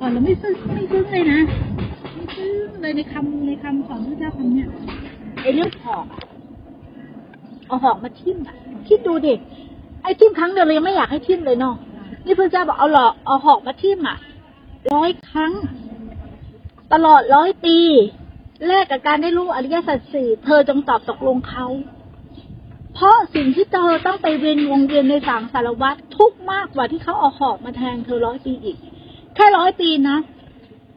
ก่อนเราไม่ซึ้งไม่ซึ้งเลยนะไม่ซึ้งเลยในคำในคำของพระเจ้าคำเนี้ยไอ้เรื่องหอกเอาหอกมาทิ่มอะคิดดูดิไอ้ทิ่มครั้งเดียวเรายังไม่อยากให้ทิ่มเลยเนาะนี่พระเจ้าบอกเอาหลอกเอาหอกมาทิ่มอะร้อยครั้ง ตลอดร้อยปีแลกกับการได้รู้อริยสัจสี่เธอจงตอบตกลงเขาเพราะสิ่งที่เธอต้องไปเวียนวงเวียนในสังสารวัฏทุกมากกว่าที่เขาเอาหอกมาแทงเธอร้อยปีอีก แค่ร้อยปีนะ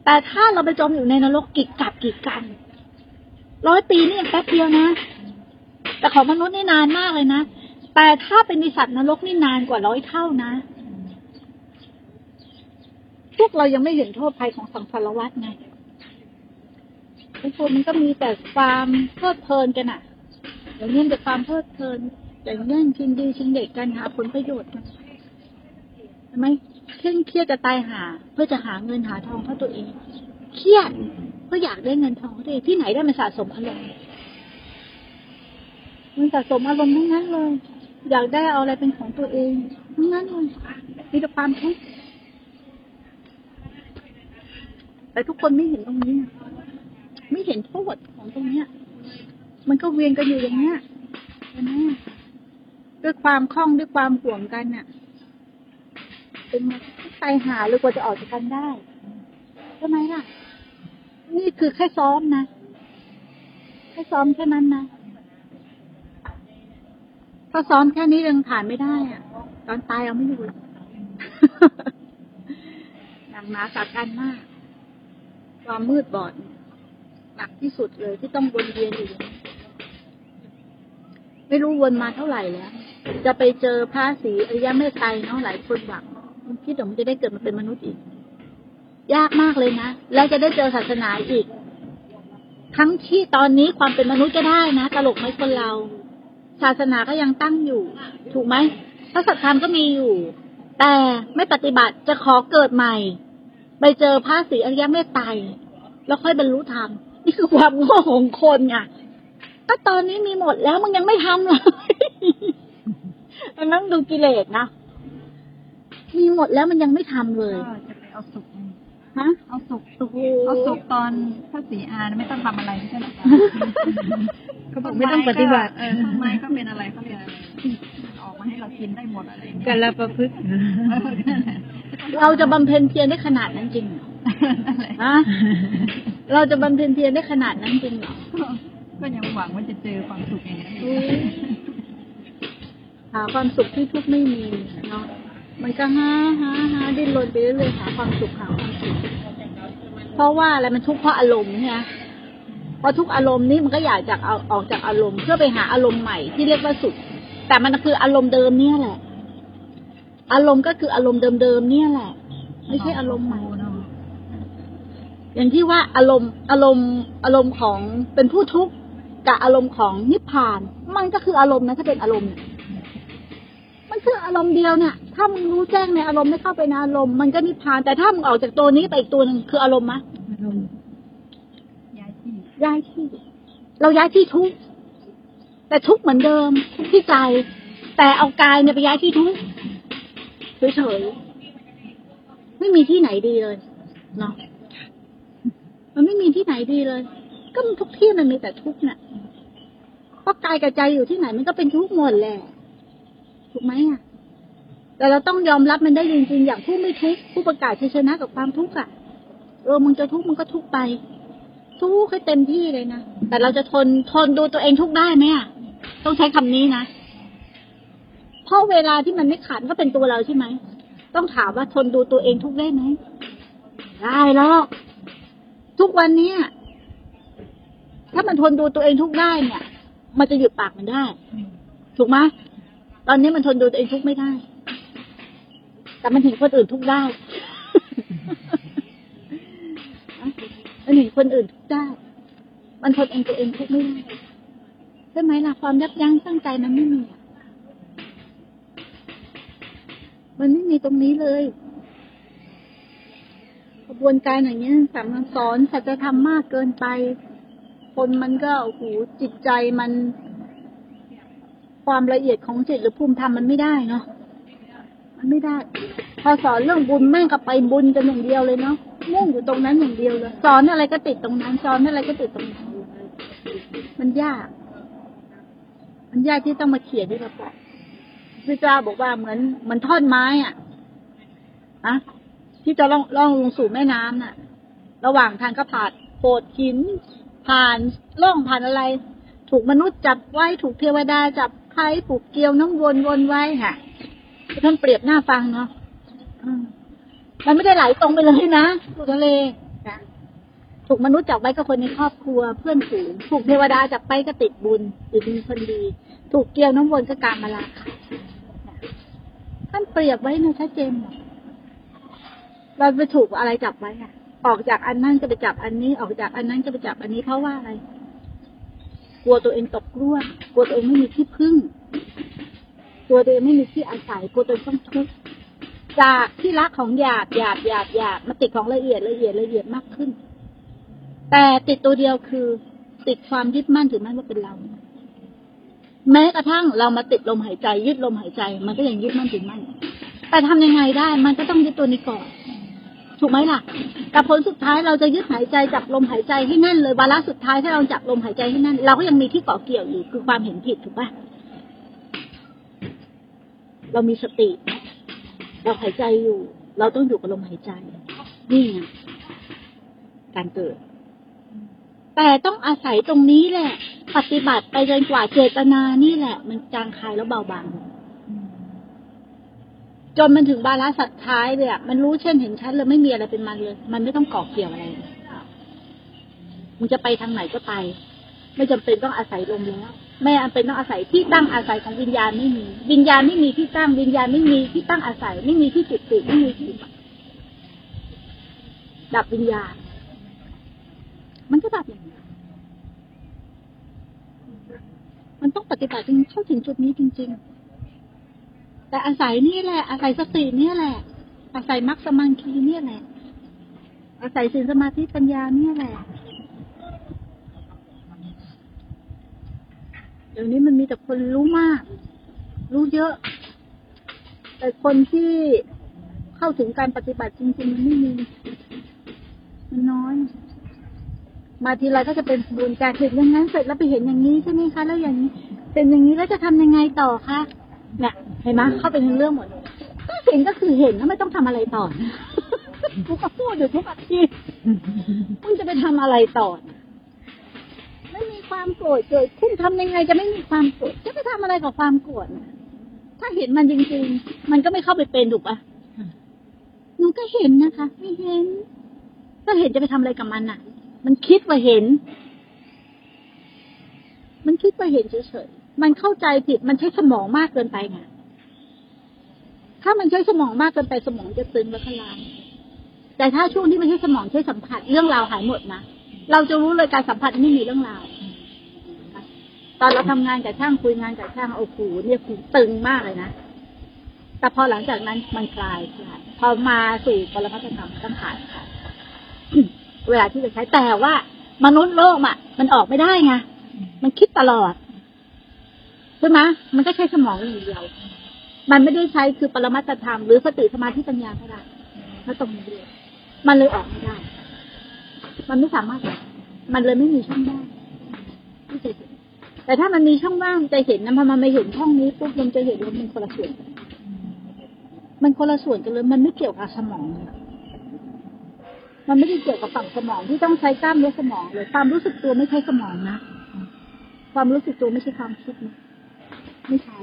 แต่ถ้าเราไปจมอยู่ในนรกกิจกับกิจกัน ร้อยปีนี่ยังแป๊บเดียวนะ แต่ของมนุษย์นี่นานมากเลยนะ แต่ถ้าเป็นในสัตว์นรกนี่นานกว่าร้อยเท่านะ พวกเรายังไม่เห็นโทษภัยของสังสารวัฏไงทุกคนมันก็มีแต่ความเพลิดเพลินกันอะอย่างนี้แต่ความเพลิดเพลินอย่างแย่งชิงดีชิงเด็กกันหาผลประโยชน์มันใช่ไหม เคร่งเครียดจะตายหา เพื่อจะหาเงินหาทองเข้าตัวเอง เครียดเพื่ออยากได้เงินทองเข้าตัวเองที่ไหนได้มันสะสมอารมณ์มันสะสมอารมณ์ทั้งนั้นเลย อยากได้เอาอะไรเป็นของตัวเองทั้งนั้นเลยมีแต่ความทุกข์แต่ทุกคนไม่เห็นตรงนี้ ไม่เห็นโทษของตรงเนี้ย มันก็เวียนกันอยู่อย่างเนี้ยนไหมด้วยความคล่องด้วยความห่วงกันน่ะ เป็นตายหาเลยกว่าจะออกจากกันได้ใช่ไหมล่ะ นี่คือแค่ซ้อมนะแค่ซ้อมแค่นั้นนะถ้าซ้อมแค่นี้ยังผ่านไม่ได้อะ ตอนตายเอาไม่อยู่หนักหนาสากันมาก ความมืดบอดหนักที่สุดเลยที่ต้องวนเวียนอยู่ไม่รู้วนมาเท่าไหร่แล้ว จะไปเจอพระศรีอริยเมตไตรเนาะหลายคนหวัง มันคิดว่ามันจะได้เกิดมาเป็นมนุษย์อีก ยากมากเลยนะแล้วจะได้เจอศาสนาอีก ทั้งที่ตอนนี้ความเป็นมนุษย์ก็ได้นะตลกไหมคนเรา ศาสนาก็ยังตั้งอยู่ ถูกไหมพระสัทธรรมก็มีอยู่ แต่ไม่ปฏิบัติจะขอเกิดใหม่ ไปเจอพระศรีอริยเมตไตรแล้วค่อยบรรลุธรรมนี่คือความโง่ของคนไงก็ตอนนี้มีหมดแล้วมึงยังไม่ทำเลยมันต้องดูกิเลสนะ มีหมดแล้วมันยังไม่ทำเลย ก็จะไปเอาสุกฮะเอาสุกโอ้โหเอาสุกตอนพระศรีอานไม่ต้องทำอะไรไม่ใช่หรอคะเขาบอกไม่ต้องปฏิบัติเออต้นไม้ก็เป็นอะไรเขาเรียกอะไรมันออกมาให้เรากินได้หมดอะไรอย่างเงี้ยกันละประพฤติเออนั่นแหละเราจะบำเพ็ญเพียรได้ขนาดนั้นจริงเหรอนั่นแหละฮะเราจะบำเพ็ญเพียรได้ขนาดนั้นจริงเหรอก็ก็ยังหวังว่าจะเจอความสุขอย่างนี้นอุ๊ยหาความสุขที่ทุกข์ไม่มีเนาะ มันก็หาหาหาดิ้นรนไปเรื่อยๆหาความสุขหาความสุขเพราะว่าอะไรมันทุกข์เพราะอารมณ์เนี่ยเพราะทุกอารมณ์นี้มันก็อยากจากเอาออกจากอารมณ์เพื่อไปหาอารมณ์ใหม่ที่เรียกว่าสุข แต่มันคืออารมณ์เดิมเนี่ยแหละ อารมณ์ก็คืออารมณ์เดิมๆเนี่ยแหละ ไม่ใช่อารมณ์ใหม่อย่างที่ว่าอารมณ์อารมณ์อารมณ์ของเป็นผู้ทุกข์กับอารมณ์ของนิพพาน มันก็คืออารมณ์นะถ้าเป็นอารมณ์เนี่ย คืออารมณ์เดียวเนี่ย ถ้ามึงรู้แจ้งในอารมณ์ไม่เข้าไปในอารมณ์มันก็นิพพาน แต่ถ้ามึงออกจากตัวนี้ไปอีกตัวหนึ่งคืออารมณ์มะย้ายที่ย้ายที่ เราย้ายที่ทุกข์แต่ทุกข์เหมือนเดิมทุกข์ที่ใจ แต่เอากายเนี่ยไปย้ายที่ทุกข์เฉยๆไม่มีที่ไหนดีเลยเนาะมันไม่มีที่ไหนดีเลย ก็มันทุกที่มันมีแต่ทุกข์น่ะเพราะกายกับใจอยู่ที่ไหนมันก็เป็นทุกข์หมดแหละ ถูกไหมอะแต่เราต้องยอมรับมันได้จริงๆ อย่างผู้ไม่ทุกข์ผู้ประกาศชัยชนะกับความทุกข์อะเออมึงจะทุกข์มึงก็ทุกข์ไป ทุกข์ให้เต็มที่เลยนะแต่เราจะทนทนดูตัวเองทุกข์ได้ไหมอะต้องใช้คำนี้นะเพราะเวลาที่มันไม่ขาดก็เป็นตัวเราใช่ไหมต้องถามว่าทนดูตัวเองทุกข์ได้ไหมได้หรอกทุกวันเนี้ยถ้ามันทนดูตัวเองทุกข์ได้เนี่ย มันจะหยุดปากมันได้ ถูกไหม ตอนนี้มันทนดูตัวเองทุกข์ไม่ได้ แต่มันเห็นคนอื่นทุกข์ได้ มันเห็นคนอื่นทุกข์ได้ มันทนเองตัวเองทุกข์ไม่ได้ใช่ไหมล่ะความยับยั้งชั่งใจมันไม่มีมันไม่มีตรงนี้เลยกระบวนการอย่างเงี้ยสามสอนสัจธรรมมากเกินไป คนมันก็โอ้โหจิตใจมัน ความละเอียดของจิตหรือภูมิธรรมมันไม่ได้เนาะมันไม่ได้ พอสอนเรื่องบุญแม่งก็ไปบุญกันอย่างเดียวเลยเนาะมุ่งอยู่ตรงนั้นอย่างเดียวเลยสอนอะไรก็ติดตรงนั้นสอนอะไรก็ติดตรงนั้นมันยาก มันยากที่ต้องมาเขียนด้วยกระป๋องพระเจ้าบอกว่าเหมือนเหมือนท่อนไม้อะอะที่จะล่องล่องลงสู่แม่น้ำน่ะ ระหว่างทางก็ผ่านโขดหิน ผ่านล่องผ่านอะไร ถูกมนุษย์จับไว้ถูกเทวดาจับ ใครผูกเกลียวน้ำวนวนไว้ค่ะท่านเปรียบหน้าฟังเนาะมันไม่ได้ไหลตรงไปเลยนะสู่ทะเลถูกมนุษย์จับไว้ก็คนในครอบครัวเพื่อนฝูงถูกเทวดาจับไปก็ติดบุญติดบุญคนดี ถูกเกลียวน้ำวนก็การมาลาค่ะท่านเปรียบไว้ในชัดเจนหมเราไปถูกอะไรจับไว้อะออกจากอันนั้นก็ไปจับอันนี้ ออกจากอันนั้นก็ไปจับอันนี้เพราะว่าอะไร กลัวตัวเองตกร่วงกลัวตัวเองไม่มีที่พึ่งกลัวตัวเองไม่มีที่อาศัยกลัวตัวเองต้องทุกข์จากที่รักของหยาบหยาบหยาบหยาบมาติดของละเอียดละเอียดละเอียดมากขึ้น แต่ติดตัวเดียวคือติดความยึดมั่นถือมั่นว่าเป็นเรา แม้กระทั่งเรามาติดลมหายใจยึดลมหายใจ มันก็ยังยึดมั่นถือมั่นแต่ทำยังไงได้ มันก็ต้องยึดตัวนี้ก่อน ถูกไหมล่ะ กับผลสุดท้ายเราจะยึดหายใจจับลมหายใจให้แน่นเลยวาระสุดท้ายถ้าเราจับลมหายใจให้แน่นเราก็ยังมีที่เกาะเกี่ยวอยู่คือความเห็นผิดถูกปะเรามีสติ เราหายใจอยู่ เราต้องอยู่กับลมหายใจนี่ไงการเกิด แต่ต้องอาศัยตรงนี้แหละ ปฏิบัติไปจนกว่าเจตนานี่แหละ มันจางคายแล้วเบาบางลง จนมันถึงบาระสัตท้ายเลยอะมันรู้เช่นเห็นชัดเลยไม่มีอะไรเป็นมันเลย มันไม่ต้องเกาะเกี่ยวอะไรเลยมันจะไปทางไหนก็ไป ไม่จำเป็นต้องอาศัยลมแล้วไม่จำเป็นต้องอาศัยที่ตั้งอาศัยของวิญญาณไม่มี วิญญาณไม่มีที่ตั้งวิญญาณไม่มีที่ตั้งอาศัย ไม่มีที่จุดติไม่มีที่ดับวิญญาณ มันก็ดับอย่างนี้มันต้องปฏิบัติจนเข้าถึงจุดนี้จริง ๆ แต่อาศัยนี่แหละ อาศัยสติเนี่ยแหละ อาศัยมรรคสมังคีเนี่ยแหละ อาศัยศีลสมาธิปัญญาเนี่ยแหละเดี๋ยวนี้มันมีแต่คนรู้มาก รู้เยอะ แต่คนที่เข้าถึงการปฏิบัติจริงๆมันไม่มีมันน้อย มาทีไรก็จะเป็นบุญการเห็นอย่างนั้นเสร็จแล้วไปเห็นอย่างนี้ใช่ไหมคะ แล้วอย่างนี้ เป็นอย่างนี้แล้วจะทำยังไงต่อคะ เนี่ย เห็นไหมเข้าไปในเรื่องหมดเห็นก็คือเห็นแล้วไม่ต้องทำอะไรต่อนกูก็พูดอยู่ทุกอาทิตย์มึงจะไปทำอะไรต่อนไม่มีความโกรธเกิดขึ้นทำยังไงจะไม่มีความโกรธจะไปทำอะไรกับความโกรธถ้าเห็นมันจริงๆ มันก็ไม่เข้าไปเป็นถูกปะหนูก็เห็นนะคะ ไม่เห็น ถ้าเห็นจะไปทำอะไรกับมันอะ มันคิดว่าเห็น มันคิดว่าเห็นเฉยๆ มันเข้าใจผิดมันใช้สมองมากเกินไปไงถ้ามันใช้สมองมากเกินไปสมองจะตึงแล้วก็ล้างแต่ถ้าช่วงที่ไม่ใช่สมองใช้สัมผัสเรื่องราวหายหมดนะเราจะรู้เลยการสัมผัสไม่มีเรื่องราวตอนเราทำงานกับช่างคุยงานกับช่างโอ้โหเนี่ยคือตึงมากเลยนะแต่พอหลังจากนั้นมันคลายคลายพอมาสู่ปรมัตธรรมต้องผ่านค่ะเวลาที่จะใช้แต่ว่ามนุษย์โลกอะ มันออกไม่ได้ไงมันคิดตลอด ช่ไหมมันก็ใช้สมองอย่างเดียว มันไม่ได้ใช้คือปรมัตธรรมหรือสติสมาธิปัญญาก็ได้ถ้าตรงนี้เลยมันเลยออกไม่ได้ มันไม่สามารถ มันเลยไม่มีช่องว่างที่จะเห็นแต่ถ้ามันมีช่องว่างจะเห็นนะพอมันไม่เห็นช่องนี้ปุ๊บมันจะเห็นว่ามันคนละส่วน มันคนละส่วนกันเลย มันไม่เกี่ยวกับสมอง มันไม่ได้เกี่ยวกับฝั่งสมองที่ต้องใช้กล้ามเนื้อสมองเลยความรู้สึกตัวไม่ใช่สมองนะ ความรู้สึกตัวไม่ใช่ความคิดนะ ไม่ใช่